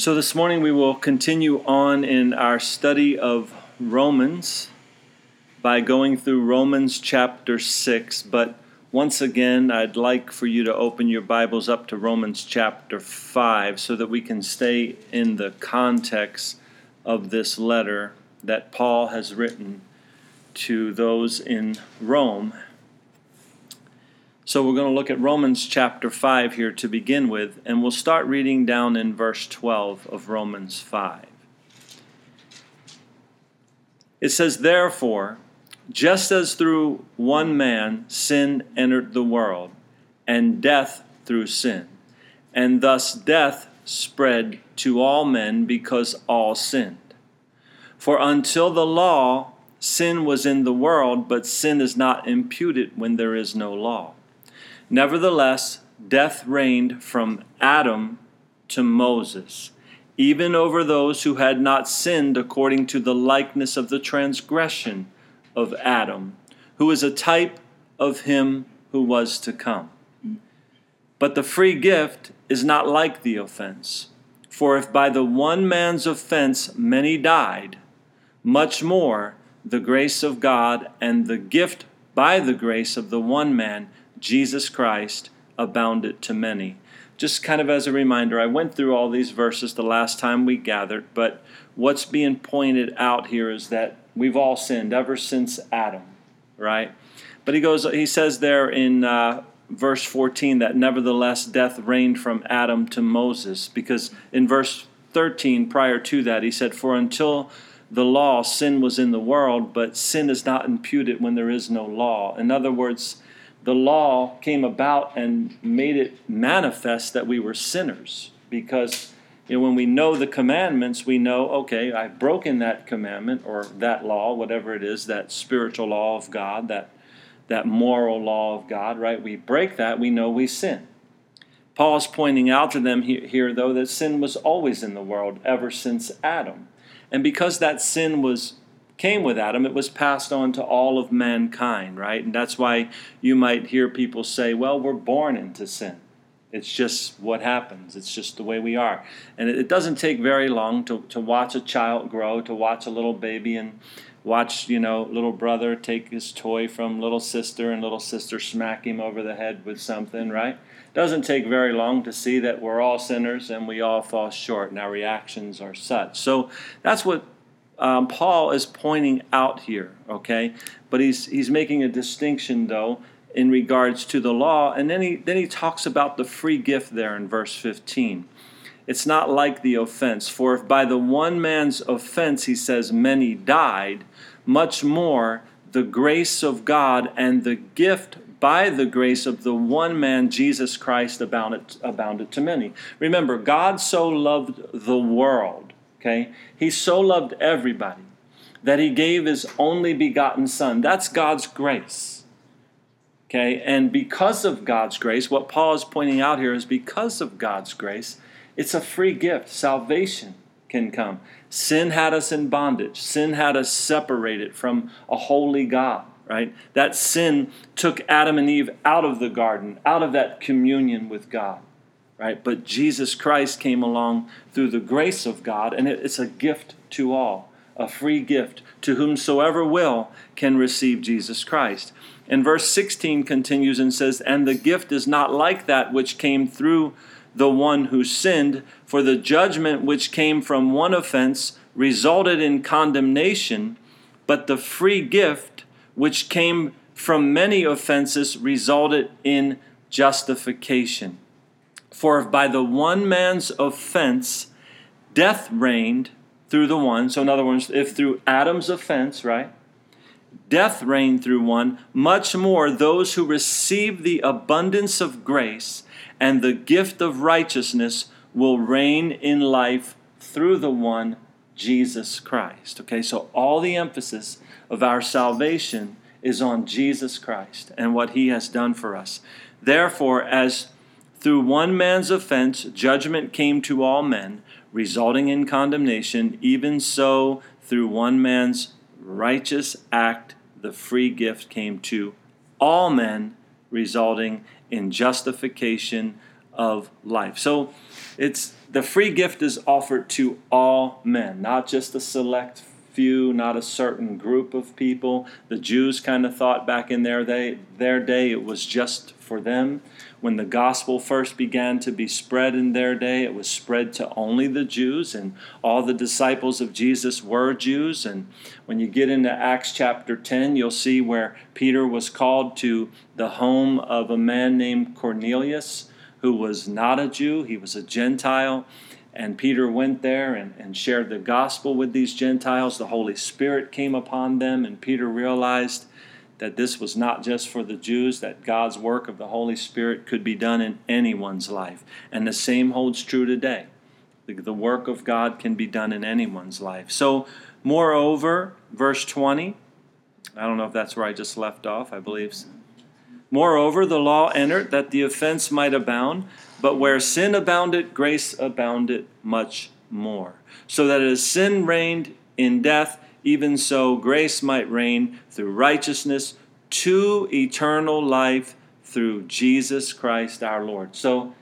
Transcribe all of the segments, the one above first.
So, this morning we will continue on in our study of Romans by going through Romans chapter 6. But once again, I'd like for you to open your Bibles up to Romans chapter 5 so that we can stay in the context of this letter that Paul has written to those in Rome. So we're going to look at Romans chapter 5 here to begin with, and we'll start reading down in verse 12 of Romans 5. It says, Therefore, just as through one man sin entered the world, and death through sin, and thus death spread to all men because all sinned. For until the law, sin was in the world, but sin is not imputed when there is no law. Nevertheless, death reigned from Adam to Moses, even over those who had not sinned according to the likeness of the transgression of Adam, who is a type of him who was to come. But the free gift is not like the offense. For if by the one man's offense many died, much more the grace of God and the gift by the grace of the one man Jesus Christ abounded to many. Just kind of as a reminder, I went through all these verses the last time we gathered, but what's being pointed out here is that we've all sinned ever since Adam, right? But he goes, he says there in uh, verse 14 that nevertheless death reigned from Adam to Moses, because in verse 13 prior to that, he said, For until the law, sin was in the world, but sin is not imputed when there is no law. In other words, the law came about and made it manifest that we were sinners. Because you know when we know the commandments we know okay i've broken that commandment or that law whatever it is that spiritual law of god that that moral law of god right? We break that we know we sin. Paul's pointing out to them here, here though that sin was always in the world ever since adam. And because that sin was came with Adam, it was passed on to all of mankind, right? And that's why you might hear people say, well, we're born into sin. It's just what happens. It's just the way we are. And it, doesn't take very long to, to watch a child grow, to watch a little baby and watch, you know, little brother take his toy from little sister and little sister smack him over the head with something, right? Doesn't take very long to see that we're all sinners and we all fall short and our reactions are such. So that's what um, Paul is pointing out here, okay? But he's, he's making a distinction, though, in regards to the law. And then he, then he talks about the free gift there in verse 15. It's not like the offense. For if by the one man's offense, he says, many died, much more the grace of God and the gift by the grace of the one man, Jesus Christ, abounded, abounded to many. Remember, God so loved the world Okay? He so loved everybody that he gave his only begotten son. That's God's grace. Okay? And because of God's grace, what Paul is pointing out here is because of God's grace, it's a free gift. Salvation can come. Sin had us in bondage. Sin had us separated from a holy God, right? That sin took Adam and Eve out of the garden, out of that communion with God right? But Jesus Christ came along through the grace of God, and it's a gift to all, a free gift to whomsoever will can receive Jesus Christ. And verse 16 continues and says, And the gift is not like that which came through the one who sinned, for the judgment which came from one offense resulted in condemnation, but the free gift which came from many offenses resulted in justification. For if by the one man's offense death reigned through the one, so in other words, if through Adam's offense, right, death reigned through one, much more those who receive the abundance of grace and the gift of righteousness will reign in life through the one, Jesus Christ. Okay, so all the emphasis of our salvation is on Jesus Christ and what he has done for us. Therefore, as through one man's offense, judgment came to all men, resulting in condemnation. Even so, through one man's righteous act, the free gift came to all men, resulting in justification of life. So it's the free gift is offered to all men, not just a select few, not a certain group of people. The Jews kind of thought back in their day, their day it was just for them. When the gospel first began to be spread in their day, it was spread to only the Jews, and all the disciples of Jesus were Jews. And when you get into Acts chapter 10, you'll see where Peter was called to the home of a man named Cornelius, who was not a Jew, he was a Gentile. And Peter went there and, and shared the gospel with these Gentiles. The Holy Spirit came upon them, and Peter realized that this was not just for the Jews, that God's work of the Holy Spirit could be done in anyone's life. And the same holds true today. The, the work of God can be done in anyone's life. So, moreover, verse 20, I don't know if that's where I just left off, I believe. So. Moreover, the law entered that the offense might abound, but where sin abounded, grace abounded much more. So that as sin reigned in death, even so grace might reign through righteousness to eternal life through Jesus Christ our Lord. So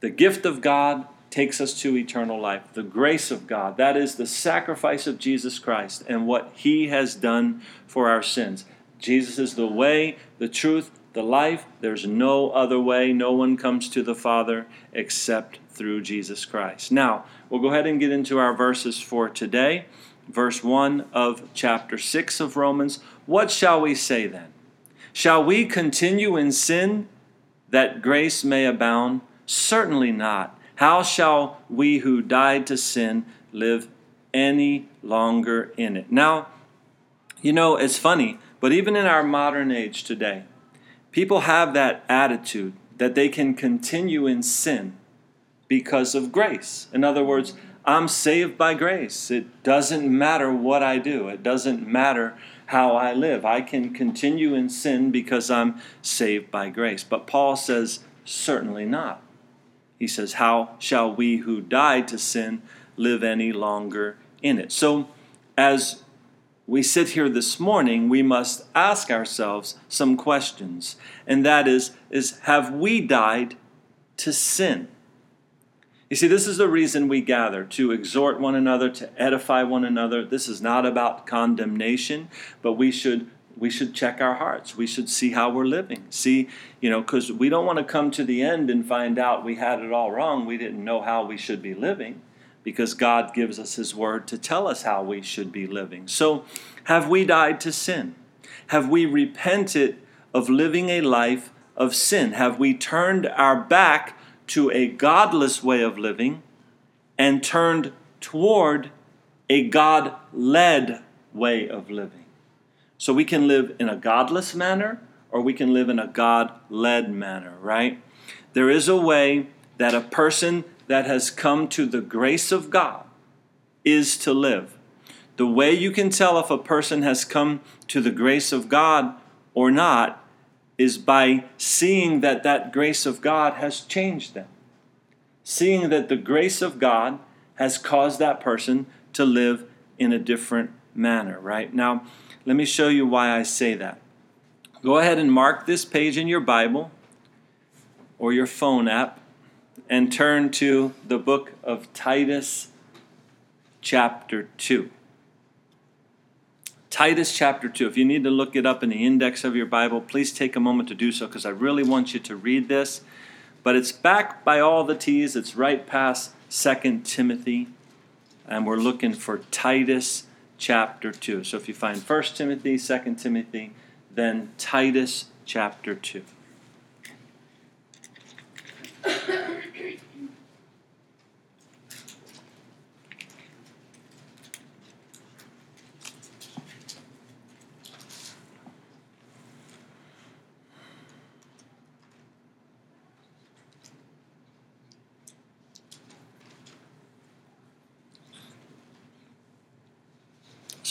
the gift of God takes us to eternal life. The grace of God, that is the sacrifice of Jesus Christ and what he has done for our sins. Jesus is the way, the truth, the life. There's no other way. No one comes to the Father except through Jesus Christ. Now, we'll go ahead and get into our verses for today verse 1 of chapter 6 of Romans. What shall we say then? Shall we continue in sin that grace may abound? Certainly not. How shall we who died to sin live any longer in it? Now, you know, it's funny, but even in our modern age today, people have that attitude that they can continue in sin because of grace. In other words, I'm saved by grace. It doesn't matter what I do, it doesn't matter how I live. I can continue in sin because I'm saved by grace. But Paul says, certainly not. He says, How shall we who died to sin live any longer in it? So, as we sit here this morning, we must ask ourselves some questions. And that is, is have we died to sin? You see, this is the reason we gather to exhort one another, to edify one another. This is not about condemnation, but we should we should check our hearts. We should see how we're living. See, you know, because we don't want to come to the end and find out we had it all wrong. We didn't know how we should be living because God gives us His word to tell us how we should be living. So, have we died to sin? Have we repented of living a life of sin? Have we turned our back to a godless way of living and turned toward a God led way of living. So we can live in a godless manner or we can live in a God led manner, right? There is a way that a person that has come to the grace of God is to live. The way you can tell if a person has come to the grace of God or not is by seeing that that grace of God has changed them. Seeing that the grace of God has caused that person to live in a different manner, right? Now, let me show you why I say that. Go ahead and mark this page in your Bible or your phone app and turn to the book of Titus, chapter 2. Titus chapter 2. If you need to look it up in the index of your Bible, please take a moment to do so because I really want you to read this. But it's back by all the T's, it's right past 2 Timothy, and we're looking for Titus chapter 2. So if you find 1 Timothy, 2 Timothy, then Titus chapter 2.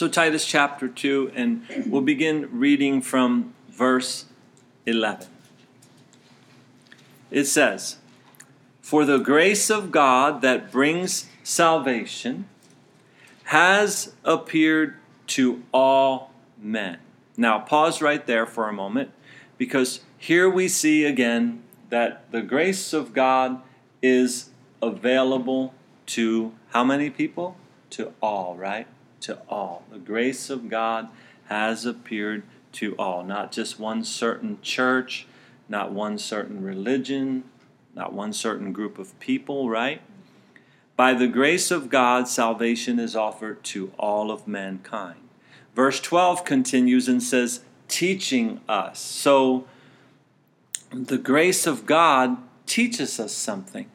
So, Titus chapter 2, and we'll begin reading from verse 11. It says, For the grace of God that brings salvation has appeared to all men. Now, pause right there for a moment, because here we see again that the grace of God is available to how many people? To all, right? To all. The grace of God has appeared to all, not just one certain church, not one certain religion, not one certain group of people, right? By the grace of God, salvation is offered to all of mankind. Verse 12 continues and says, teaching us. So, the grace of God teaches us something.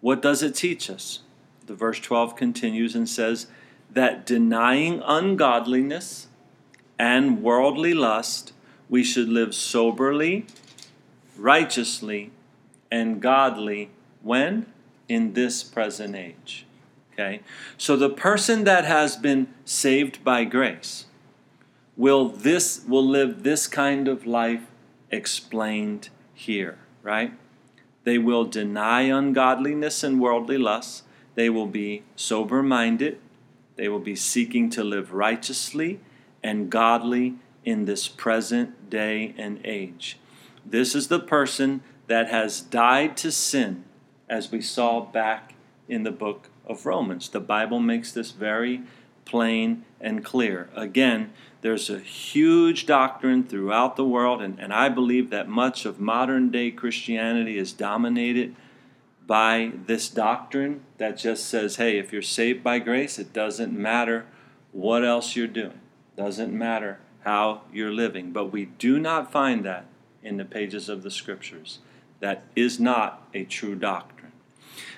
What does it teach us? The verse 12 continues and says that denying ungodliness and worldly lust, we should live soberly, righteously, and godly when? In this present age. Okay? So the person that has been saved by grace will this will live this kind of life explained here, right? They will deny ungodliness and worldly lusts. They will be sober minded. They will be seeking to live righteously and godly in this present day and age. This is the person that has died to sin, as we saw back in the book of Romans. The Bible makes this very plain and clear. Again, there's a huge doctrine throughout the world, and, and I believe that much of modern day Christianity is dominated by this doctrine that just says, hey, if you're saved by grace, it doesn't matter what else you're doing, doesn't matter how you're living. But we do not find that in the pages of the scriptures. That is not a true doctrine.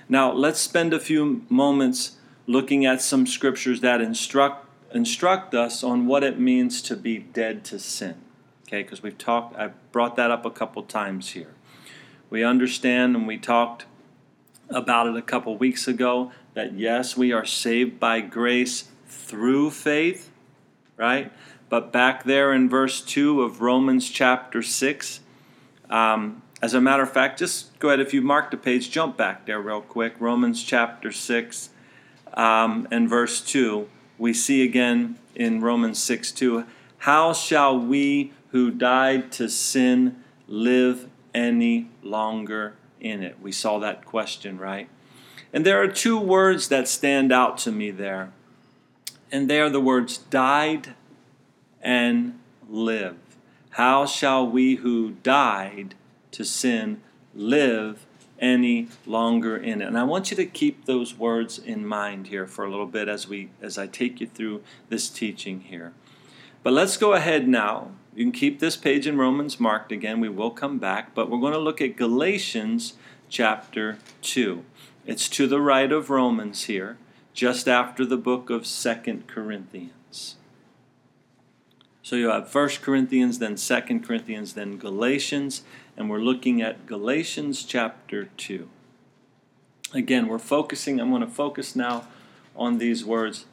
Now, let's spend a few moments looking at some scriptures that instruct instruct us on what it means to be dead to sin. Okay, because we've talked I brought that up a couple times here. We understand and we talked about it a couple weeks ago that yes, we are saved by grace through faith, right? But back there in verse 2 of Romans chapter 6, um, as a matter of fact, just go ahead, if you marked the page, jump back there real quick. Romans chapter 6 um, and verse 2, we see again in Romans 6 2, how shall we who died to sin live any longer in it? We saw that question, right? And there are two words that stand out to me there. And they are the words died and live. How shall we who died to sin live any longer in it. And I want you to keep those words in mind here for a little bit as we as I take you through this teaching here. But let's go ahead now. You can keep this page in Romans marked again. We will come back, but we're going to look at Galatians chapter 2. It's to the right of Romans here, just after the book of Second Corinthians. So you have First Corinthians, then Second Corinthians, then Galatians, and we're looking at Galatians chapter 2. Again, we're focusing, I'm going to focus now on these words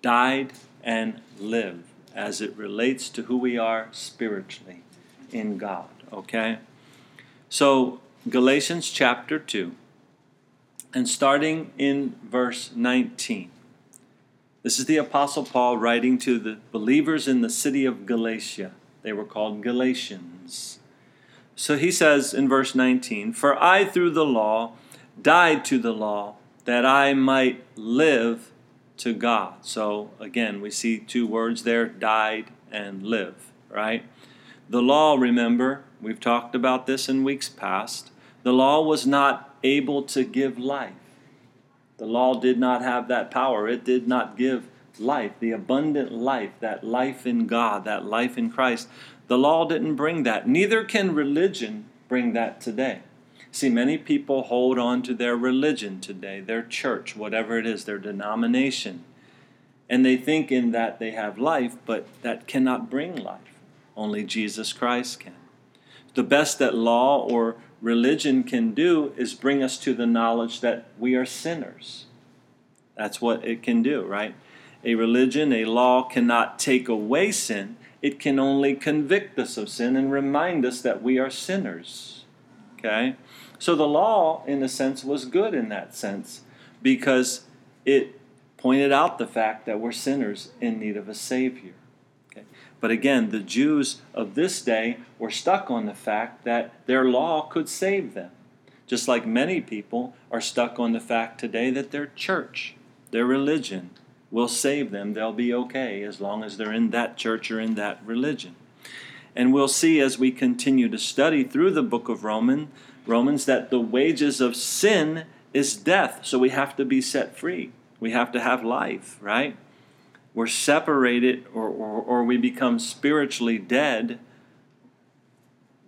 died and live as it relates to who we are spiritually in God, okay? So, Galatians chapter 2, and starting in verse 19. This is the Apostle Paul writing to the believers in the city of Galatia. They were called Galatians. So he says in verse 19, For I through the law died to the law, that I might live to God. So again, we see two words there died and live, right? The law, remember, we've talked about this in weeks past. The law was not able to give life. The law did not have that power. It did not give life, the abundant life, that life in God, that life in Christ. The law didn't bring that. Neither can religion bring that today. See, many people hold on to their religion today, their church, whatever it is, their denomination. And they think in that they have life, but that cannot bring life. Only Jesus Christ can. The best that law or religion can do is bring us to the knowledge that we are sinners. That's what it can do, right? A religion, a law cannot take away sin, it can only convict us of sin and remind us that we are sinners. Okay? So the law, in a sense, was good in that sense because it pointed out the fact that we're sinners in need of a Savior. Okay? But again, the Jews of this day were stuck on the fact that their law could save them. Just like many people are stuck on the fact today that their church, their religion, will save them. They'll be okay as long as they're in that church or in that religion. And we'll see as we continue to study through the book of Roman, Romans that the wages of sin is death. So we have to be set free. We have to have life, right? we're separated or, or, or we become spiritually dead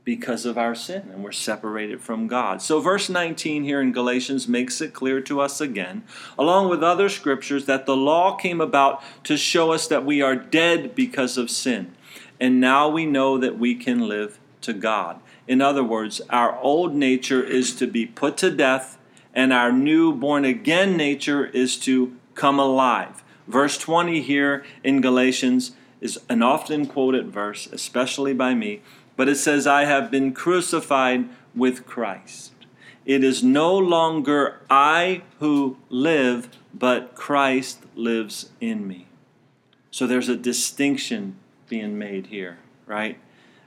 because of our sin and we're separated from God. So, verse 19 here in Galatians makes it clear to us again, along with other scriptures, that the law came about to show us that we are dead because of sin. And now we know that we can live to God. In other words, our old nature is to be put to death, and our new born again nature is to come alive. Verse 20 here in Galatians is an often quoted verse, especially by me, but it says, I have been crucified with Christ. It is no longer I who live, but Christ lives in me. So there's a distinction being made here, right?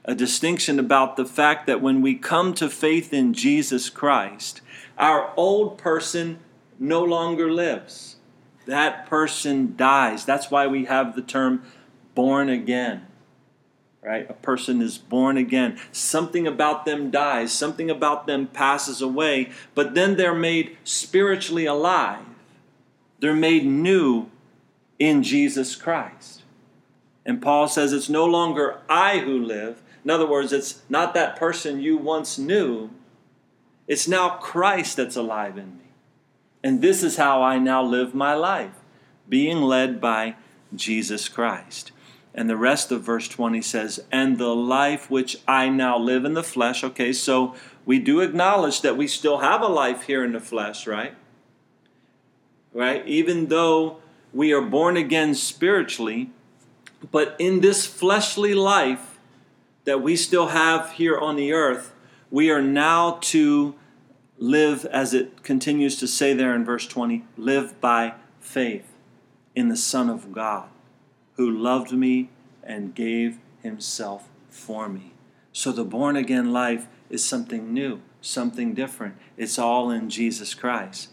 A distinction about the fact that when we come to faith in Jesus Christ, our old person no longer lives that person dies. That's why we have the term born again. Right? A person is born again. Something about them dies, something about them passes away, but then they're made spiritually alive. They're made new in Jesus Christ. And Paul says it's no longer I who live. In other words, it's not that person you once knew. It's now Christ that's alive in me. And this is how I now live my life, being led by Jesus Christ. And the rest of verse 20 says, And the life which I now live in the flesh. Okay, so we do acknowledge that we still have a life here in the flesh, right? Right? Even though we are born again spiritually, but in this fleshly life that we still have here on the earth, we are now to live, as it continues to say there in verse 20, live by faith in the Son of God, who loved me and gave himself for me. So the born again life is something new, something different. It's all in Jesus Christ.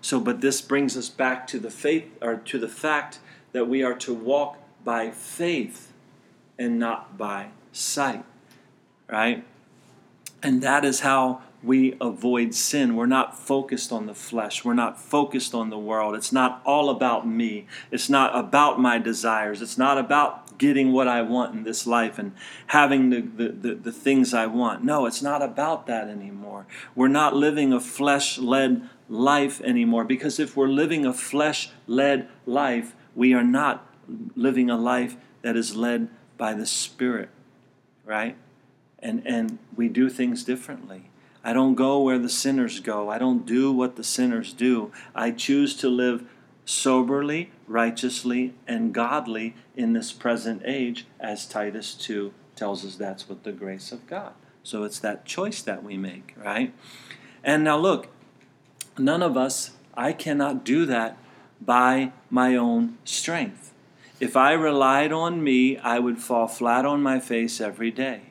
So, but this brings us back to the faith or to the fact that we are to walk by faith and not by sight, right? And that is how we avoid sin. We're not focused on the flesh. We're not focused on the world. It's not all about me. It's not about my desires. It's not about getting what I want in this life and having the, the, the, the things I want. No, it's not about that anymore. We're not living a flesh led life anymore because if we're living a flesh led life, we are not living a life that is led by the Spirit, right? And, and we do things differently. I don't go where the sinners go. I don't do what the sinners do. I choose to live soberly, righteously, and godly in this present age, as Titus 2 tells us that's what the grace of God. So it's that choice that we make, right? And now look, none of us, I cannot do that by my own strength. If I relied on me, I would fall flat on my face every day.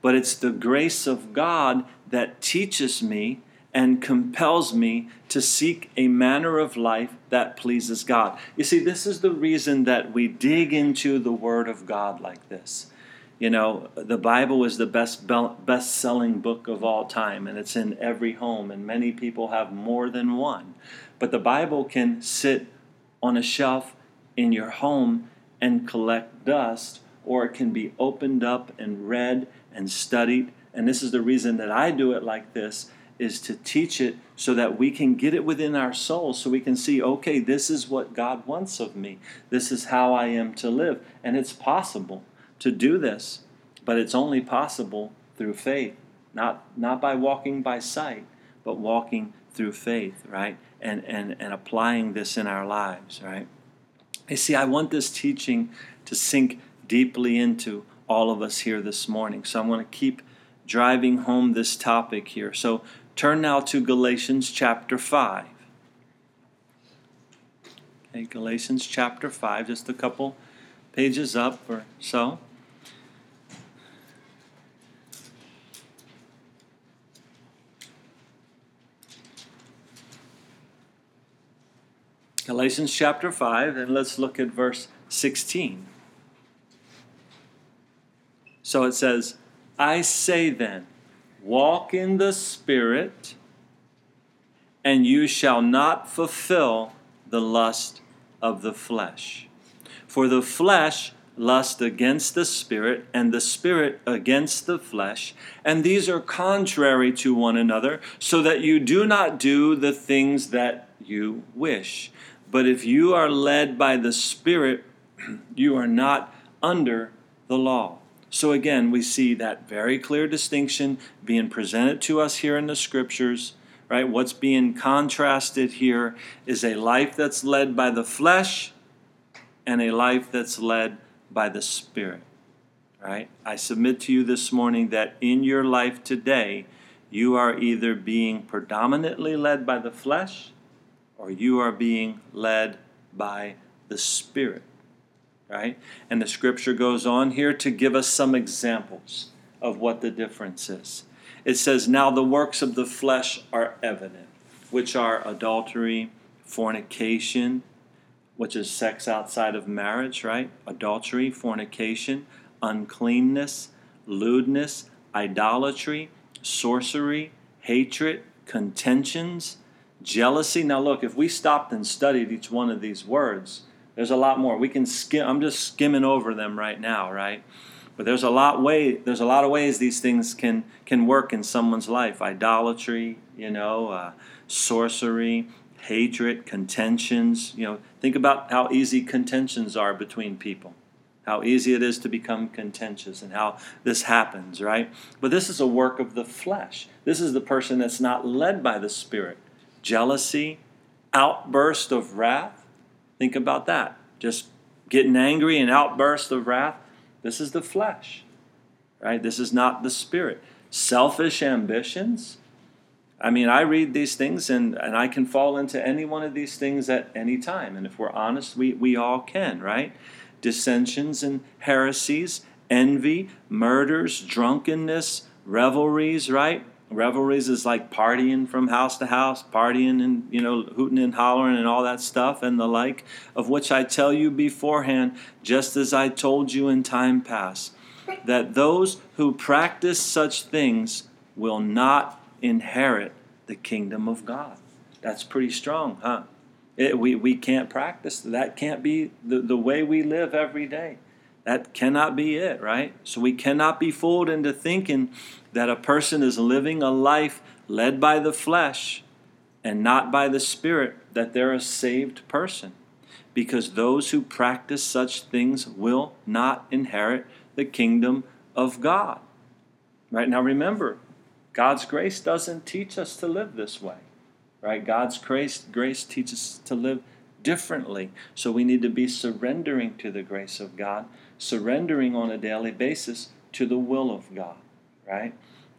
But it's the grace of God that teaches me and compels me to seek a manner of life that pleases God. You see, this is the reason that we dig into the Word of God like this. You know, the Bible is the best best selling book of all time, and it's in every home, and many people have more than one. But the Bible can sit on a shelf in your home and collect dust, or it can be opened up and read and studied. And this is the reason that I do it like this is to teach it so that we can get it within our souls so we can see okay this is what God wants of me. This is how I am to live. And it's possible to do this but it's only possible through faith. Not not by walking by sight but walking through faith right? And and and applying this in our lives right you see I want this teaching to sink deeply into all of us here this morning so I'm going to keep driving home this topic here. So turn now to Galatians chapter 5. Okay, Galatians chapter 5, just a couple pages up or so. Galatians chapter 5, and let's look at verse 16. So it says, I say then, walk in the Spirit, and you shall not fulfill the lust of the flesh. For the flesh lusts against the spirit, and the spirit against the flesh, and these are contrary to one another, so that you do not do the things that you wish. But if you are led by the Spirit, you are not under the law. So again, we see that very clear distinction being presented to us here in the scriptures, right? What's being contrasted here is a life that's led by the flesh and a life that's led by the Spirit, right? I submit to you this morning that in your life today, you are either being predominantly led by the flesh or you are being led by the Spirit. Right? And the scripture goes on here to give us some examples of what the difference is. It says, Now the works of the flesh are evident, which are adultery, fornication, which is sex outside of marriage, right? Adultery, fornication, uncleanness, lewdness, idolatry, sorcery, hatred, contentions jealousy. Now, look, if we stopped and studied each one of these words, there's a lot more. We can skim. I'm just skimming over them right now, right? But there's a lot way. There's a lot of ways these things can can work in someone's life. Idolatry, you know, uh, sorcery, hatred, contentions. You know, think about how easy contentions are between people. How easy it is to become contentious and how this happens, right? But this is a work of the flesh. This is the person that's not led by the Spirit jealousy, outburst of wrath. Think about that. Just getting angry and outburst of wrath. This is the flesh, right? This is not the spirit. Selfish ambitions. I mean, I read these things and, and I can fall into any one of these things at any time. And if we're honest, we, we all can, right? Dissensions and heresies, envy, murders, drunkenness, revelries, right? Revelries is like partying from house to house, partying and you know hooting and hollering and all that stuff and the like, of which I tell you beforehand, just as I told you in time past, that those who practice such things will not inherit the kingdom of God. That's pretty strong, huh? It, we, we can't practice. That can't be the, the way we live every day. That cannot be it, right? So we cannot be fooled into thinking that a person is living a life led by the flesh and not by the Spirit, that they're a saved person. Because those who practice such things will not inherit the kingdom of God. Right now, remember, God's grace doesn't teach us to live this way. Right? God's grace, grace teaches us to live differently. So we need to be surrendering to the grace of God surrendering on a daily basis to the will of God, right?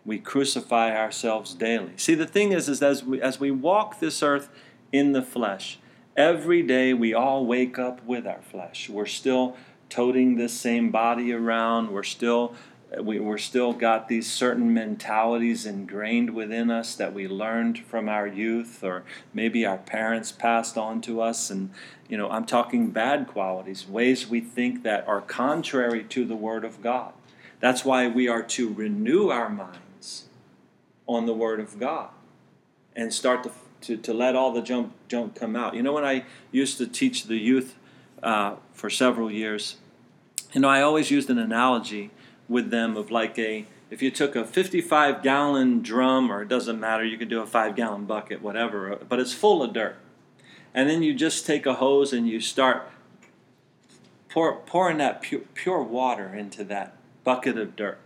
We crucify ourselves daily. See, the thing is, is as we, as we walk this earth in the flesh, every day we all wake up with our flesh. We're still toting this same body around. We're still we, we're still got these certain mentalities ingrained within us that we learned from our youth or maybe our parents passed on to us. And you know i'm talking bad qualities ways we think that are contrary to the word of god. That's why we are to renew our minds on the word of god and start to, to, to let all the junk, junk come out. You know when i used to teach the youth uh, for several years you know i always used an analogy with them of like a if you took a 55 gallon drum or it doesn't matter you could do a 5 gallon bucket whatever but it's full of dirt. And then you just take a hose and you start pour, pouring that pure, pure water into that bucket of dirt.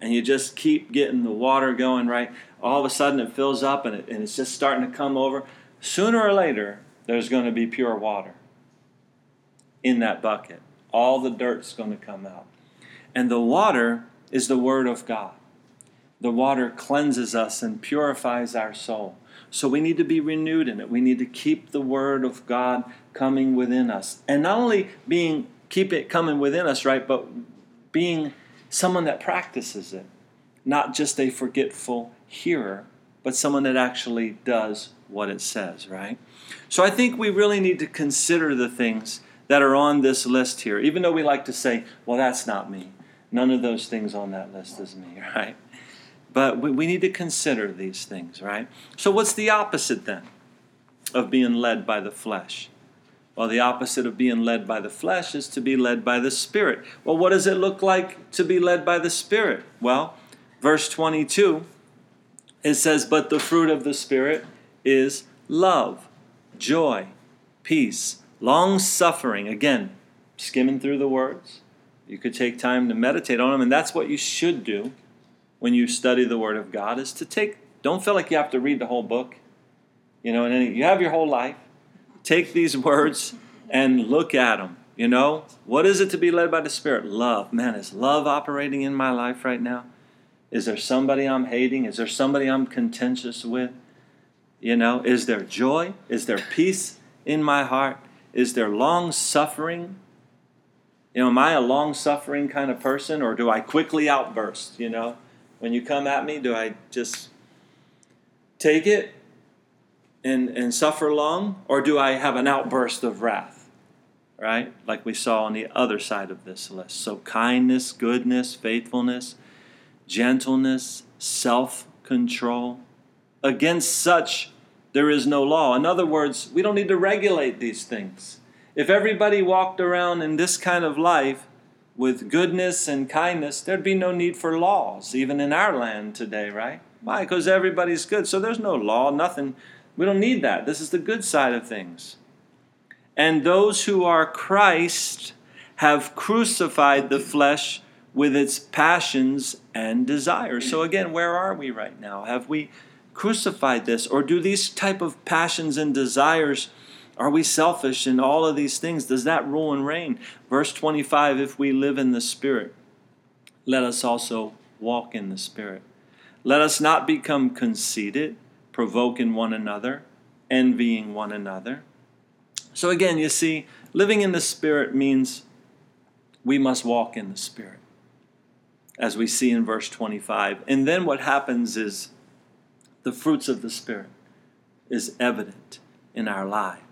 And you just keep getting the water going right? All of a sudden it fills up and, it, and it's just starting to come over. Sooner or later there's going to be pure water in that bucket. All the dirt's going to come out and the water is the Word of God. The water cleanses us and purifies our soul. So we need to be renewed in it. We need to keep the Word of God coming within us. And not only being keep it coming within us, right, but being someone that practices it, not just a forgetful hearer, but someone that actually does what it says, right? So I think we really need to consider the things that are on this list here, even though we like to say, well, that's not me. None of those things on that list is me, right? But we, we need to consider these things, right? So, what's the opposite then of being led by the flesh? Well, the opposite of being led by the flesh is to be led by the Spirit. Well, what does it look like to be led by the Spirit? Well, verse 22, it says, But the fruit of the Spirit is love, joy, peace, long suffering. Again, skimming through the words. You could take time to meditate on them, and that's what you should do when you study the Word of God, is to take, don't feel like you have to read the whole book. You know, and you have your whole life take these words and look at them. You know, what is it to be led by the Spirit? Love. Man, is love operating in my life right now? Is there somebody I'm hating? Is there somebody I'm contentious with? You know, is there joy? Is there peace in my heart? Is there long suffering? You know, am I a long suffering kind of person or do I quickly outburst? You know, when you come at me, do I just take it and, and suffer long, or do I have an outburst of wrath? Right? Like we saw on the other side of this list. So, kindness, goodness, faithfulness, gentleness, self control. Against such, there is no law. In other words, we don't need to regulate these things. If everybody walked around in this kind of life with goodness and kindness, there'd be no need for laws, even in our land today, right? Why? Because everybody's good. So there's no law, nothing we don't need that. This is the good side of things. And those who are Christ have crucified the flesh with its passions and desires. So again, where are we right now? Have we crucified this or do these type of passions and desires are we selfish in all of these things? Does that rule and reign? Verse 25 if we live in the spirit, let us also walk in the spirit. Let us not become conceited, provoking one another, envying one another. So again, you see, living in the Spirit means we must walk in the Spirit, as we see in verse 25. And then what happens is the fruits of the Spirit is evident in our lives,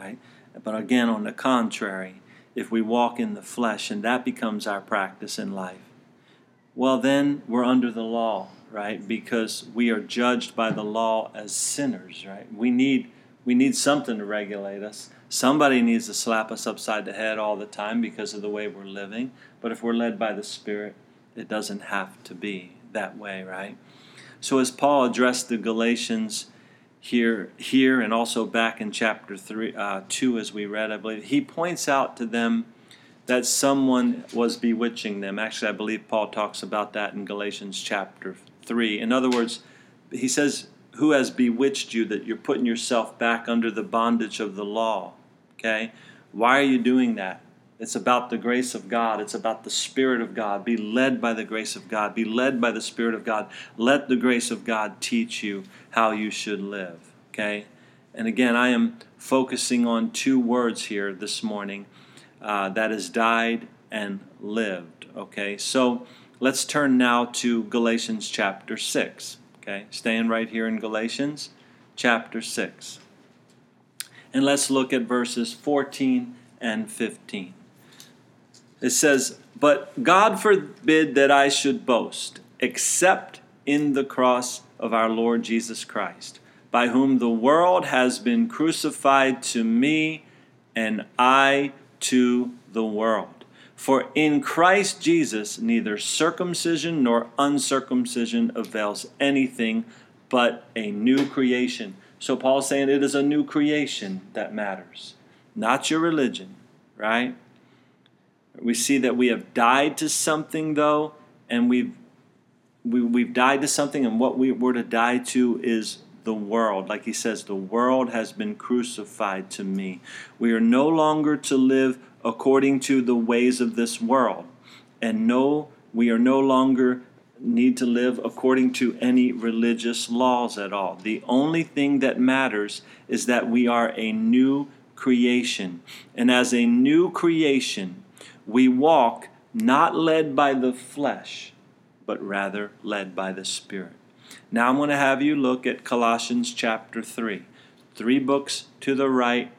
right? But again, on the contrary, if we walk in the flesh and that becomes our practice in life, well, then we're under the law right? Because we are judged by the law as sinners, right? We need we need something to regulate us. Somebody needs to slap us upside the head all the time because of the way we're living. But if we're led by the Spirit, it doesn't have to be that way, right? So as Paul addressed the Galatians here, here, and also back in chapter three, uh, two, as we read, I believe he points out to them that someone was bewitching them. Actually, I believe Paul talks about that in Galatians chapter 3. In other words, he says, Who has bewitched you that you're putting yourself back under the bondage of the law? Okay? Why are you doing that? It's about the grace of God. It's about the Spirit of God. Be led by the grace of God. Be led by the Spirit of God. Let the grace of God teach you how you should live. Okay? And again, I am focusing on two words here this morning uh, that is died and lived. Okay? So, Let's turn now to Galatians chapter 6. Okay, staying right here in Galatians chapter 6. And let's look at verses 14 and 15. It says, But God forbid that I should boast, except in the cross of our Lord Jesus Christ, by whom the world has been crucified to me, and I to the world. For in Christ Jesus neither circumcision nor uncircumcision avails anything but a new creation. So Paul's saying it is a new creation that matters, not your religion, right? We see that we have died to something though, and we've we, we've died to something, and what we were to die to is the world. Like he says, the world has been crucified to me. We are no longer to live according to the ways of this world. And no, we are no longer need to live according to any religious laws at all. The only thing that matters is that we are a new creation. And as a new creation, we walk not led by the flesh, but rather led by the Spirit. Now I'm going to have you look at Colossians chapter 3. Three books to the right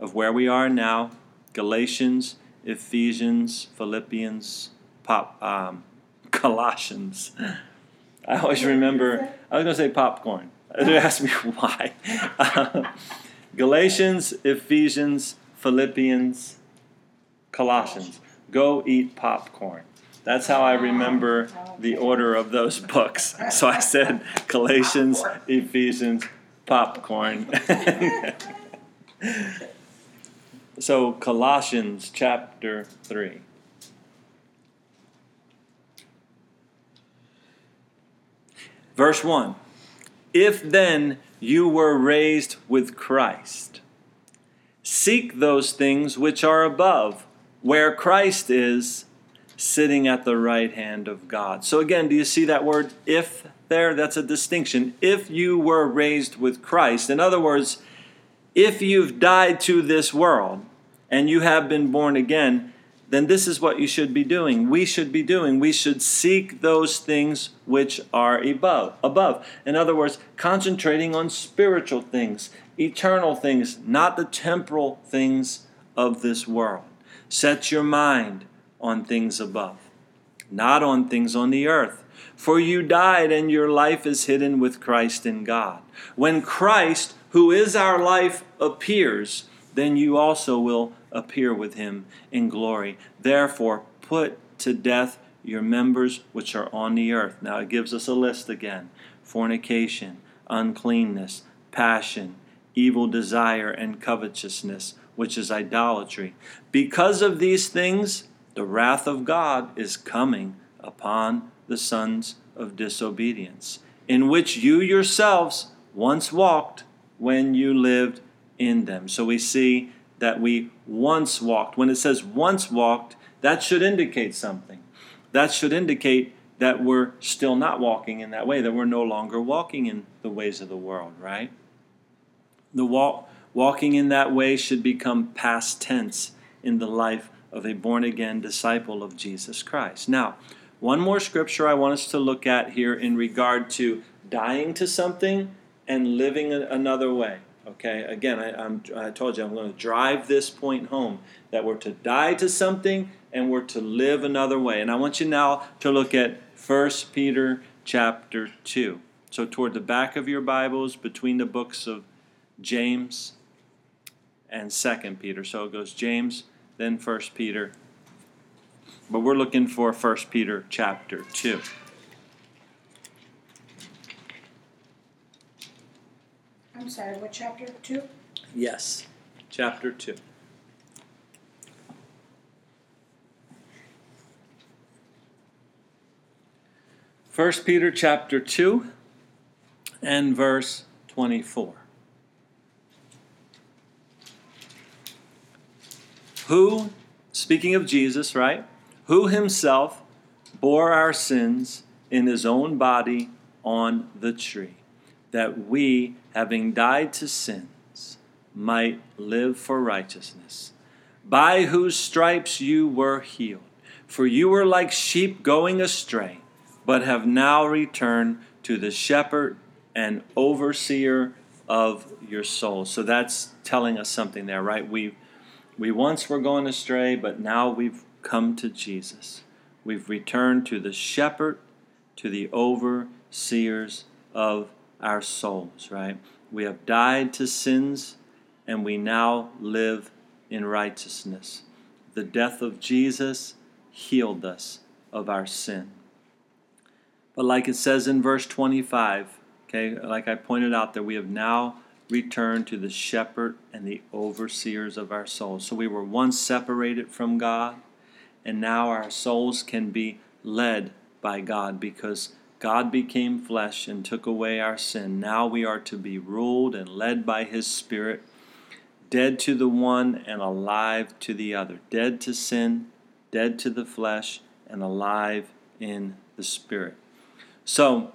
of where we are now Galatians, Ephesians, Philippians, pop, um, Colossians. I always remember, I was going to say popcorn. They asked me why. Galatians, Ephesians, Philippians, Colossians. Go eat popcorn. That's how I remember the order of those books. So I said Galatians, Ephesians, popcorn. so Colossians chapter 3. Verse 1 If then you were raised with Christ, seek those things which are above, where Christ is, sitting at the right hand of God. So again, do you see that word if there? That's a distinction. If you were raised with Christ, in other words, if you've died to this world and you have been born again, then this is what you should be doing. We should be doing. We should seek those things which are above. Above. In other words, concentrating on spiritual things, eternal things, not the temporal things of this world. Set your mind on things above, not on things on the earth. For you died, and your life is hidden with Christ in God. When Christ, who is our life, appears, then you also will appear with him in glory. Therefore, put to death your members which are on the earth. Now it gives us a list again fornication, uncleanness, passion, evil desire, and covetousness, which is idolatry. Because of these things, the wrath of God is coming upon the sons of disobedience, in which you yourselves once walked when you lived in them. So we see that we once walked. When it says once walked, that should indicate something. That should indicate that we're still not walking in that way, that we're no longer walking in the ways of the world, right? The walk, walking in that way should become past tense in the life of a born again disciple of Jesus Christ. Now, one more scripture I want us to look at here in regard to dying to something and living another way. Okay, again, I, I told you I'm going to drive this point home that we're to die to something and we're to live another way. And I want you now to look at 1 Peter chapter 2. So, toward the back of your Bibles, between the books of James and Second Peter. So it goes James, then First Peter. But we're looking for First Peter chapter 2. I'm sorry, what chapter? Two? Yes, chapter 2. First Peter chapter 2 and verse 24. Who, speaking of Jesus, right? Who himself bore our sins in his own body on the tree that we, having died to sins, might live for righteousness, by whose stripes you were healed. For you were like sheep going astray, but have now returned to the shepherd and overseer of your souls. So that's telling us something there, right? We we once were going astray, but now we've come to Jesus. We've returned to the shepherd, to the overseers of our souls, right? We have died to sins and we now live in righteousness. The death of Jesus healed us of our sin. But like it says in verse 25, okay, like I pointed out that we have now returned to the shepherd and the overseers of our souls. So we were once separated from God, and now our souls can be led by God because God became flesh and took away our sin. Now we are to be ruled and led by His Spirit, dead to the one and alive to the other, dead to sin, dead to the flesh, and alive in the Spirit. So,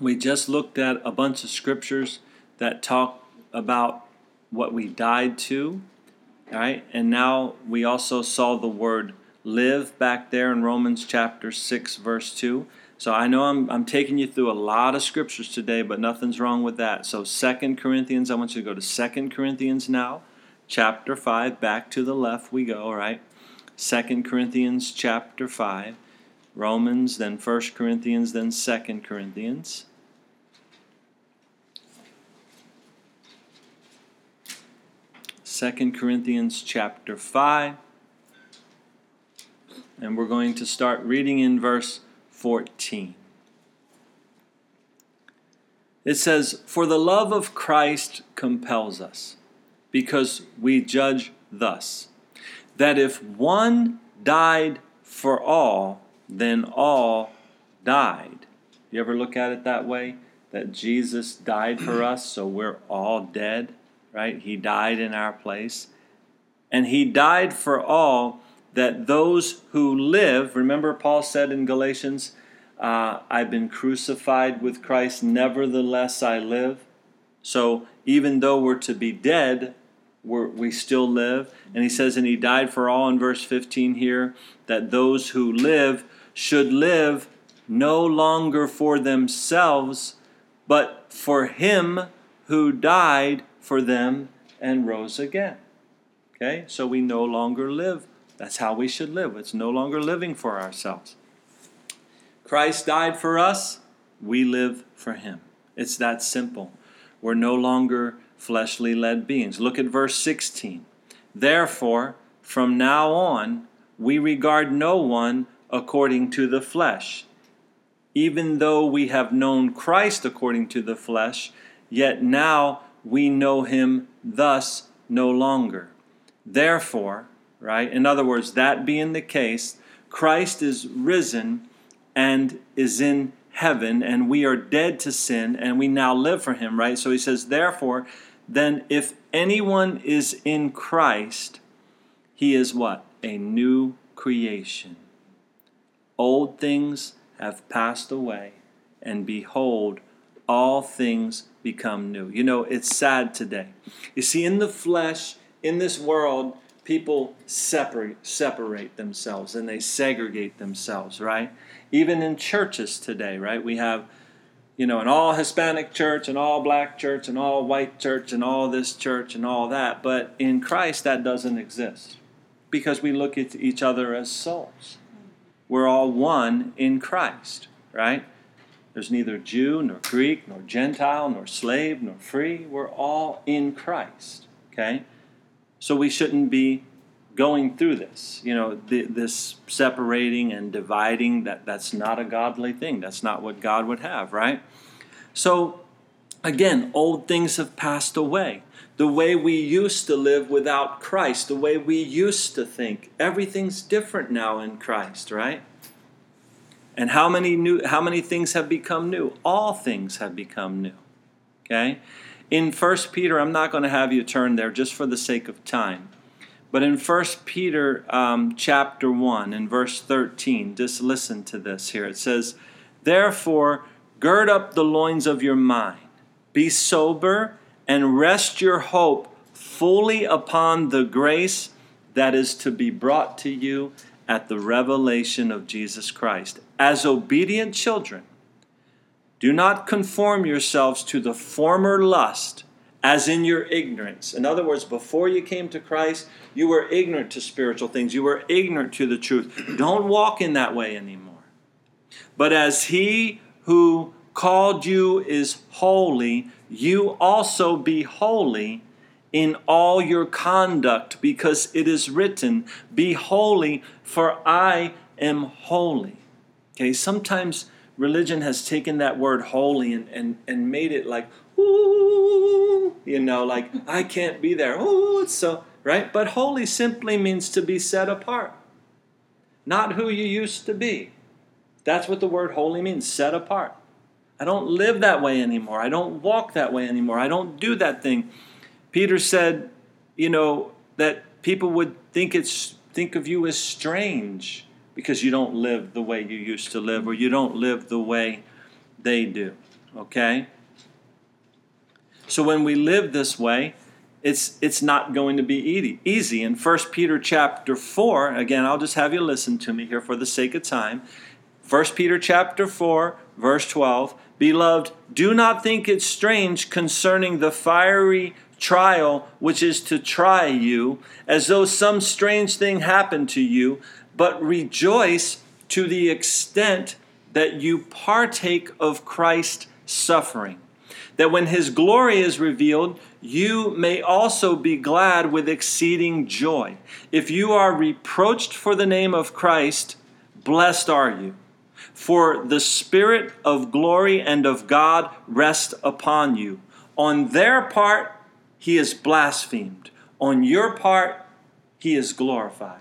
we just looked at a bunch of scriptures that talk about what we died to, right? And now we also saw the word live back there in Romans chapter 6, verse 2. So I know I'm, I'm taking you through a lot of scriptures today, but nothing's wrong with that. So Second Corinthians, I want you to go to Second Corinthians now, chapter 5, back to the left we go, right? Second Corinthians chapter 5, Romans, then First Corinthians, then Second Corinthians. Second Corinthians chapter 5. And we're going to start reading in verse 14. It says, For the love of Christ compels us, because we judge thus, that if one died for all, then all died. You ever look at it that way? That Jesus died for us, so we're all dead, right? He died in our place. And He died for all that those who live, remember Paul said in Galatians, uh, I've been crucified with Christ, nevertheless I live. So even though we're to be dead, we still live. And he says, and he died for all in verse 15 here, that those who live should live no longer for themselves, but for him who died for them and rose again. Okay, so we no longer live that's how we should live. It's no longer living for ourselves. Christ died for us, we live for him. It's that simple. We're no longer fleshly led beings. Look at verse 16. Therefore, from now on, we regard no one according to the flesh. Even though we have known Christ according to the flesh, yet now we know him thus no longer. Therefore, right? In other words, that being the case, Christ is risen and is in heaven, and we are dead to sin, and we now live for him, right? So he says, therefore, then if anyone is in Christ, he is what? A new creation. Old things have passed away, and behold, all things become new. You know, it's sad today. You see, in the flesh, in this world, people separate separate themselves and they segregate themselves, right? Even in churches today, right? We have you know, an all Hispanic church, an all black church, an all white church, and all this church, and all that. But in Christ, that doesn't exist because we look at each other as souls. We're all one in Christ, right? There's neither Jew, nor Greek, nor Gentile, nor slave, nor free. We're all in Christ, okay? So we shouldn't be going through this. You know, this separating and dividing, that, that's not a godly thing. That's not what God would have, right? So, again, old things have passed away. The way we used to live without Christ, the way we used to think, everything's different now in Christ, right? And how many new how many things have become new? All things have become new. Okay? In 1 Peter, I'm not going to have you turn there just for the sake of time. But in 1 Peter um, chapter 1 and verse 13, just listen to this here. It says, Therefore, gird up the loins of your mind, be sober, and rest your hope fully upon the grace that is to be brought to you at the revelation of Jesus Christ. As obedient children, do not conform yourselves to the former lust, as in your ignorance. In other words, before you came to Christ, you were ignorant to spiritual things, you were ignorant to the truth. Don't walk in that way anymore. But as He who called you is holy, you also be holy in all your conduct, because it is written, Be holy, for I am holy. Okay, sometimes religion has taken that word holy and, and, and made it like, ooh, you know, like, I can't be there. Ooh, it's so, right? But holy simply means to be set apart, not who you used to be. That's what the word holy means, set apart. I don't live that way anymore. I don't walk that way anymore. I don't do that thing. Peter said, you know, that people would think it's think of you as strange because you don't live the way you used to live or you don't live the way they do. Okay? So when we live this way, it's it's not going to be easy. In 1 Peter chapter 4, again, I'll just have you listen to me here for the sake of time. 1 Peter chapter 4, verse 12. Beloved, do not think it strange concerning the fiery trial which is to try you, as though some strange thing happened to you, but rejoice to the extent that you partake of Christ's suffering, that when his glory is revealed, you may also be glad with exceeding joy. If you are reproached for the name of Christ, blessed are you. For the Spirit of glory and of God rest upon you. On their part, he is blasphemed. On your part, he is glorified.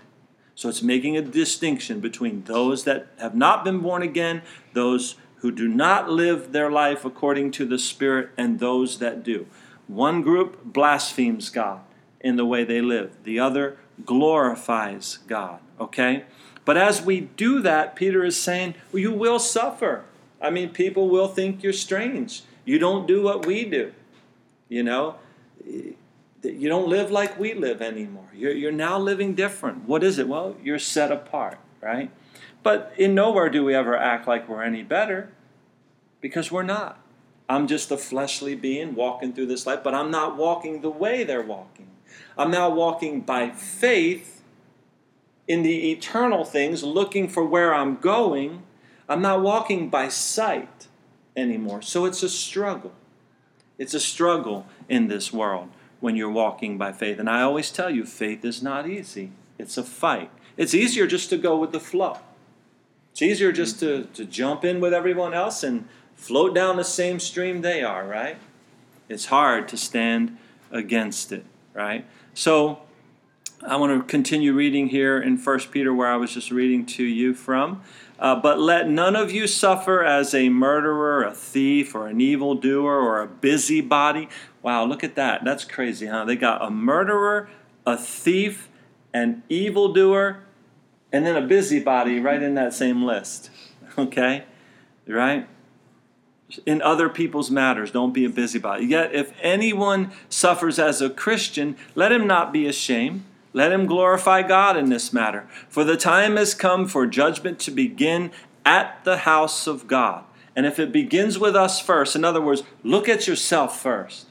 So it's making a distinction between those that have not been born again, those who do not live their life according to the Spirit, and those that do. One group blasphemes God in the way they live, the other glorifies God. Okay? But as we do that, Peter is saying, well, you will suffer. I mean, people will think you're strange. You don't do what we do. You know, you don't live like we live anymore. You're, you're now living different. What is it? Well, you're set apart, right? But in nowhere do we ever act like we're any better because we're not. I'm just a fleshly being walking through this life, but I'm not walking the way they're walking. I'm now walking by faith in the eternal things, looking for where I'm going. I'm not walking by sight anymore. So it's a struggle. It's a struggle in this world when you're walking by faith. And I always tell you, faith is not easy, it's a fight. It's easier just to go with the flow. It's easier just to, to jump in with everyone else and float down the same stream they are, right? It's hard to stand against it, right? So I want to continue reading here in 1 Peter where I was just reading to you from. Uh, but let none of you suffer as a murderer, a thief, or an evildoer, or a busybody. Wow, look at that. That's crazy, huh? They got a murderer, a thief, an evildoer, and then a busybody right in that same list. Okay? Right? in other people's matters. Don't be a busybody. Yet, if anyone suffers as a Christian, let him not be ashamed. Let him glorify God in this matter. For the time has come for judgment to begin at the house of God. And if it begins with us first, in other words, look at yourself first.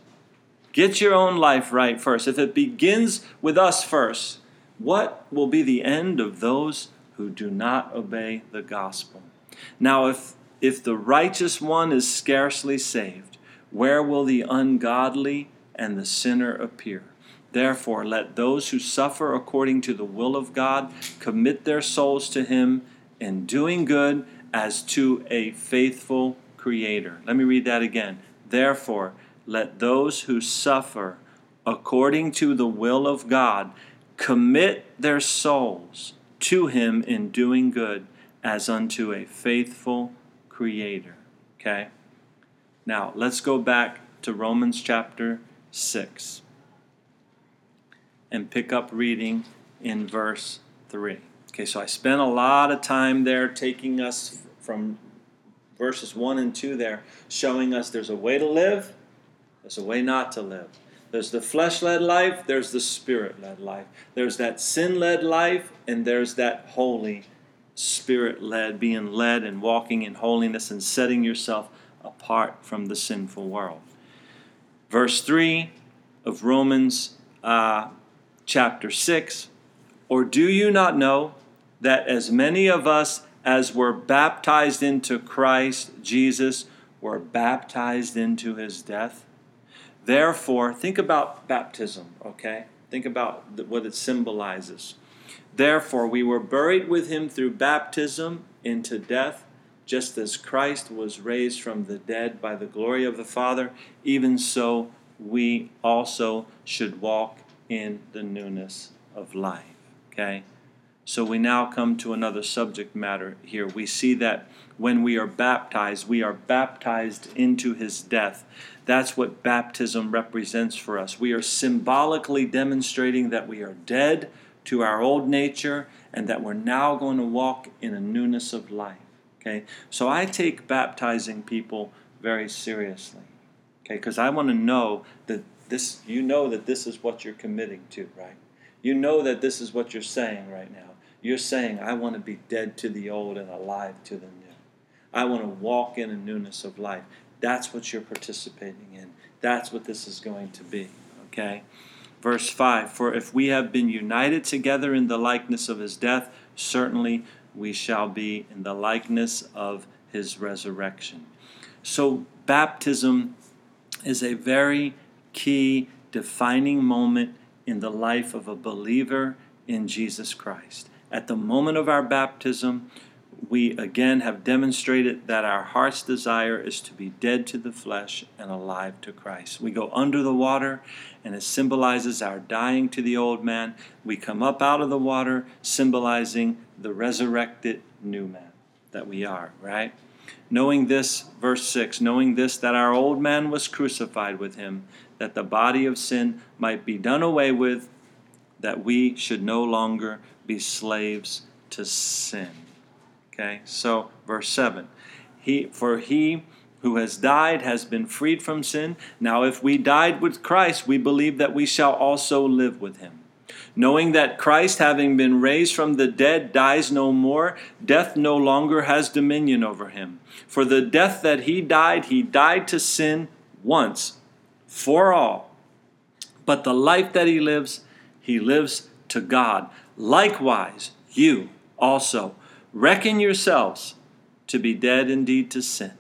Get your own life right first. If it begins with us first, what will be the end of those who do not obey the gospel? Now, if if the righteous one is scarcely saved, where will the ungodly and the sinner appear? Therefore, let those who suffer according to the will of God commit their souls to Him in doing good as to a faithful Creator. Let me read that again. Therefore, let those who suffer according to the will of God commit their souls to Him in doing good as unto a faithful creator. Okay? Now, let's go back to Romans chapter 6 and pick up reading in verse 3. Okay, so I spent a lot of time there taking us from verses 1 and 2 there, showing us there's a way to live, there's a way not to live. There's the flesh led life, there's the spirit led life. There's that sin led life, and there's that holy spirit led, being led and walking in holiness and setting yourself apart from the sinful world. Verse 3 of Romans uh, chapter 6 Or do you not know that as many of us as were baptized into Christ Jesus were baptized into his death? Therefore, think about baptism, okay? Think about what it symbolizes. Therefore, we were buried with him through baptism into death, just as Christ was raised from the dead by the glory of the Father, even so we also should walk in the newness of life. Okay? So we now come to another subject matter here. We see that when we are baptized, we are baptized into his death. That's what baptism represents for us. We are symbolically demonstrating that we are dead to our old nature and that we're now going to walk in a newness of life. Okay? So I take baptizing people very seriously. Okay? Because I want to know that this, you know that this is what you're committing to, right? You know that this is what you're saying right now. You're saying, I want to be dead to the old and alive to the new. I want to walk in a newness of life. That's what you're participating in. That's what this is going to be. Okay? Verse 5 For if we have been united together in the likeness of his death, certainly we shall be in the likeness of his resurrection. So, baptism is a very key defining moment in the life of a believer in Jesus Christ. At the moment of our baptism, we again have demonstrated that our heart's desire is to be dead to the flesh and alive to Christ. We go under the water, and it symbolizes our dying to the old man. We come up out of the water, symbolizing the resurrected new man that we are, right? Knowing this, verse 6 knowing this, that our old man was crucified with him, that the body of sin might be done away with, that we should no longer be slaves to sin. Okay, so verse 7 he, For he who has died has been freed from sin. Now, if we died with Christ, we believe that we shall also live with him. Knowing that Christ, having been raised from the dead, dies no more, death no longer has dominion over him. For the death that he died, he died to sin once for all. But the life that he lives, he lives to God. Likewise, you also reckon yourselves to be dead indeed to sin,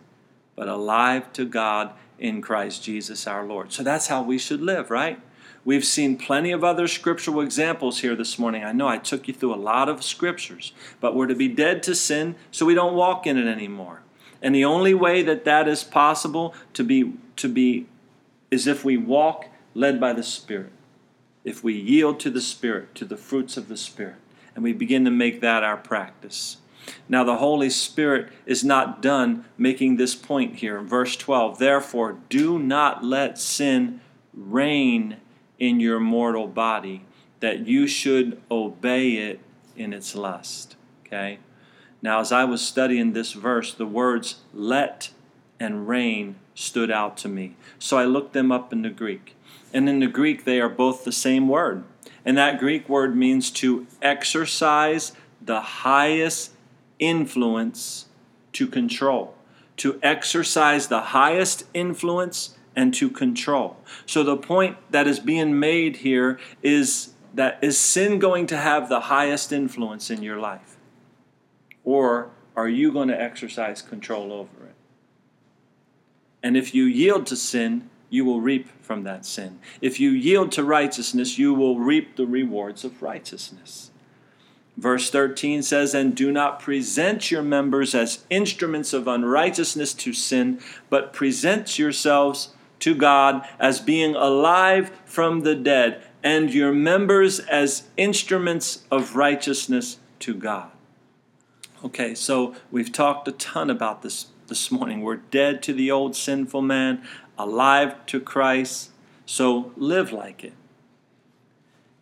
but alive to God in Christ Jesus our Lord. So that's how we should live, right? We've seen plenty of other scriptural examples here this morning. I know I took you through a lot of scriptures, but we're to be dead to sin so we don't walk in it anymore. And the only way that that is possible to be to be is if we walk led by the Spirit. If we yield to the Spirit, to the fruits of the Spirit, and we begin to make that our practice. Now, the Holy Spirit is not done making this point here in verse 12. Therefore, do not let sin reign in your mortal body, that you should obey it in its lust. Okay? Now, as I was studying this verse, the words let and reign stood out to me. So I looked them up in the Greek. And in the Greek, they are both the same word. And that Greek word means to exercise the highest influence to control. To exercise the highest influence and to control. So the point that is being made here is that is sin going to have the highest influence in your life? Or are you going to exercise control over? And if you yield to sin, you will reap from that sin. If you yield to righteousness, you will reap the rewards of righteousness. Verse 13 says, And do not present your members as instruments of unrighteousness to sin, but present yourselves to God as being alive from the dead, and your members as instruments of righteousness to God. Okay, so we've talked a ton about this this morning. We're dead to the old sinful man, alive to Christ. So live like it.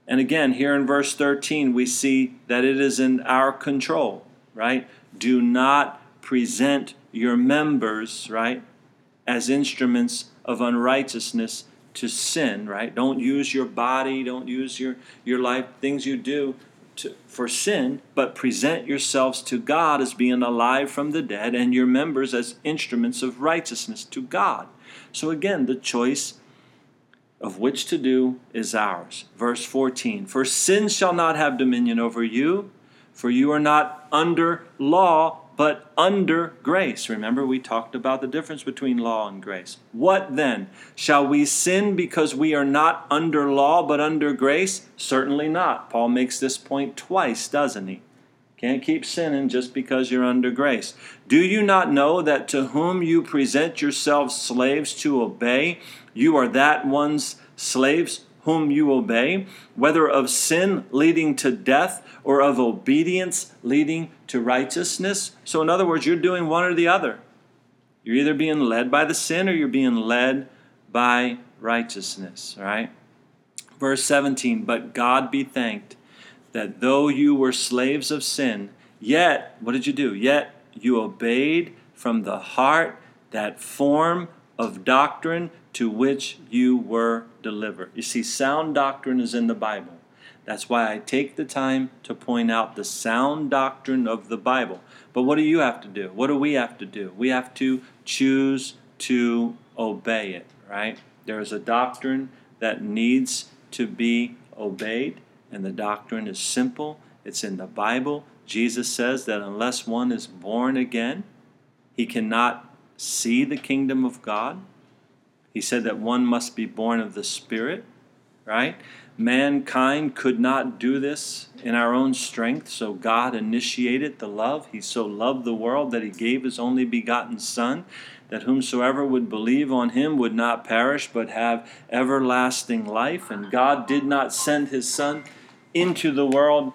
And again, here in verse 13, we see that it is in our control, right? Do not present your members, right, as instruments of unrighteousness to sin, right? Don't use your body, don't use your, your life, things you do to, for sin, but present yourselves to God as being alive from the dead and your members as instruments of righteousness to God. So again, the choice of which to do is ours. Verse 14 For sin shall not have dominion over you, for you are not under law, but under grace. Remember, we talked about the difference between law and grace. What then? Shall we sin because we are not under law, but under grace? Certainly not. Paul makes this point twice, doesn't he? Can't keep sinning just because you're under grace. Do you not know that to whom you present yourselves slaves to obey, you are that one's slaves whom you obey, whether of sin leading to death or of obedience leading to righteousness. So, in other words, you're doing one or the other. You're either being led by the sin or you're being led by righteousness, right? Verse 17, but God be thanked that though you were slaves of sin, yet, what did you do? Yet you obeyed from the heart that form of doctrine to which you were delivered. You see, sound doctrine is in the Bible That's why I take the time to point out the sound doctrine of the Bible. But what do you have to do? What do we have to do? We have to choose to obey it, right? There is a doctrine that needs to be obeyed, and the doctrine is simple. It's in the Bible. Jesus says that unless one is born again, he cannot see the kingdom of God. He said that one must be born of the Spirit, right? Mankind could not do this in our own strength, so God initiated the love. He so loved the world that he gave his only begotten Son, that whomsoever would believe on him would not perish but have everlasting life. And God did not send his Son into the world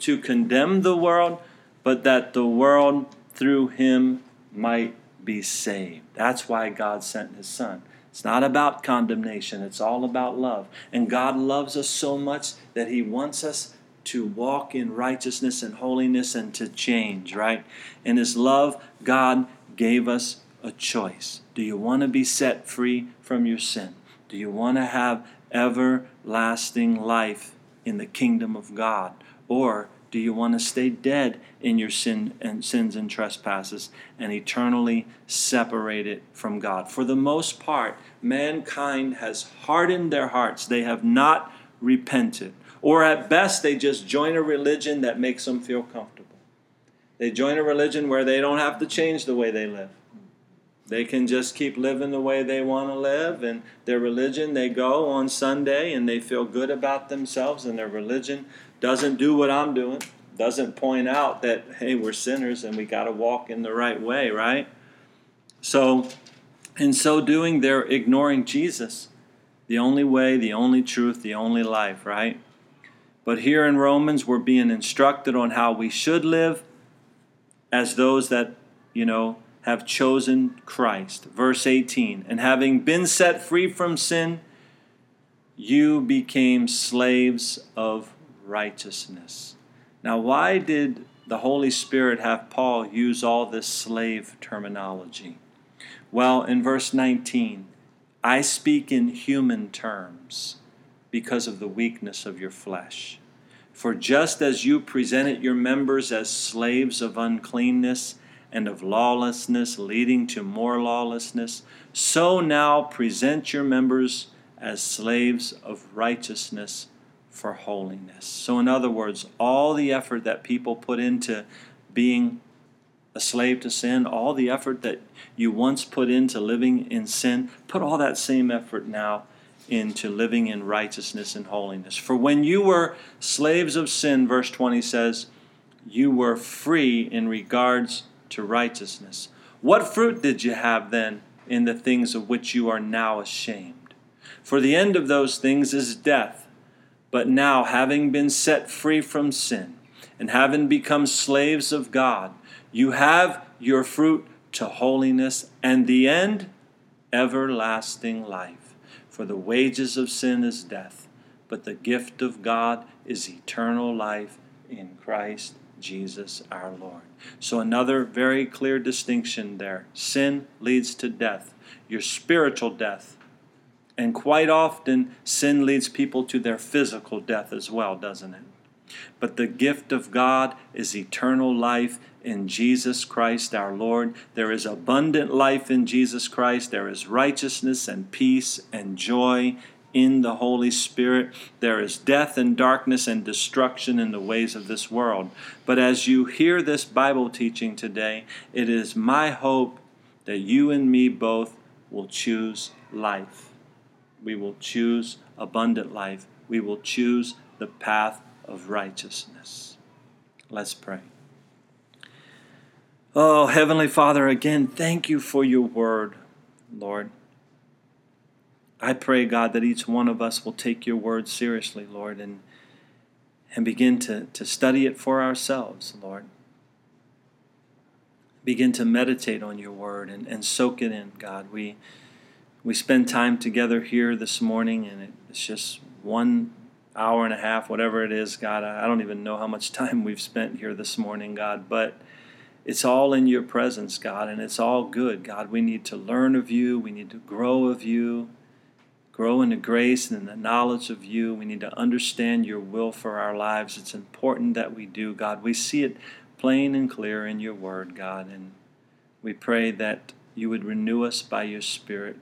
to condemn the world, but that the world through him might be saved. That's why God sent his Son. It's not about condemnation, it's all about love. And God loves us so much that he wants us to walk in righteousness and holiness and to change, right? In his love, God gave us a choice. Do you want to be set free from your sin? Do you want to have everlasting life in the kingdom of God? Or do you want to stay dead in your sin and sins and trespasses and eternally separated from God? For the most part, mankind has hardened their hearts. They have not repented. Or at best, they just join a religion that makes them feel comfortable. They join a religion where they don't have to change the way they live. They can just keep living the way they want to live, and their religion, they go on Sunday and they feel good about themselves, and their religion doesn't do what I'm doing, doesn't point out that, hey, we're sinners and we got to walk in the right way, right? So, in so doing, they're ignoring Jesus, the only way, the only truth, the only life, right? But here in Romans, we're being instructed on how we should live as those that, you know, have chosen Christ. Verse 18, and having been set free from sin, you became slaves of righteousness. Now, why did the Holy Spirit have Paul use all this slave terminology? Well, in verse 19, I speak in human terms because of the weakness of your flesh. For just as you presented your members as slaves of uncleanness and of lawlessness, leading to more lawlessness, so now present your members as slaves of righteousness for holiness. So, in other words, all the effort that people put into being a slave to sin, all the effort that you once put into living in sin, put all that same effort now into living in righteousness and holiness. For when you were slaves of sin, verse 20 says, you were free in regards to righteousness. What fruit did you have then in the things of which you are now ashamed? For the end of those things is death. But now, having been set free from sin and having become slaves of God, you have your fruit to holiness and the end, everlasting life. For the wages of sin is death, but the gift of God is eternal life in Christ Jesus our Lord. So, another very clear distinction there. Sin leads to death, your spiritual death and quite often, sin leads people to their physical death as well, doesn't it? But the gift of God is eternal life in Jesus Christ our Lord. There is abundant life in Jesus Christ. There is righteousness and peace and joy in the Holy Spirit. There is death and darkness and destruction in the ways of this world. But as you hear this Bible teaching today, it is my hope that you and me both will choose life we will choose abundant life. We will choose the path of righteousness. Let's pray. Oh, Heavenly Father, again, thank you for your word, Lord. I pray, God, that each one of us will take your word seriously, Lord, and, and begin to, to study it for ourselves, Lord. Begin to meditate on your word and, and soak it in, God. We we spend time together here this morning, and it's just one hour and a half, whatever it is, God. I don't even know how much time we've spent here this morning, God, but it's all in your presence, God, and it's all good, God. We need to learn of you, we need to grow of you, grow in the grace and in the knowledge of you. We need to understand your will for our lives. It's important that we do, God. We see it plain and clear in your word, God, and we pray that you would renew us by your Spirit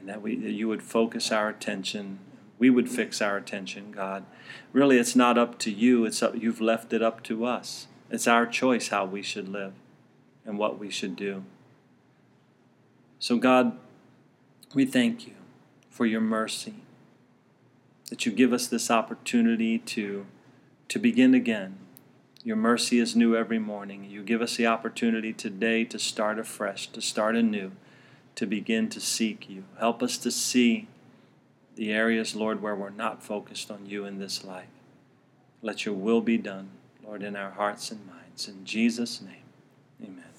and that, we, that you would focus our attention. We would fix our attention, God. Really, it's not up to you, it's up, you've left it up to us. It's our choice how we should live and what we should do. So, God, we thank you for your mercy, that you give us this opportunity to, to begin again. Your mercy is new every morning. You give us the opportunity today to start afresh, to start anew, to begin to seek you. Help us to see the areas, Lord, where we're not focused on you in this life. Let your will be done, Lord, in our hearts and minds. In Jesus' name, amen.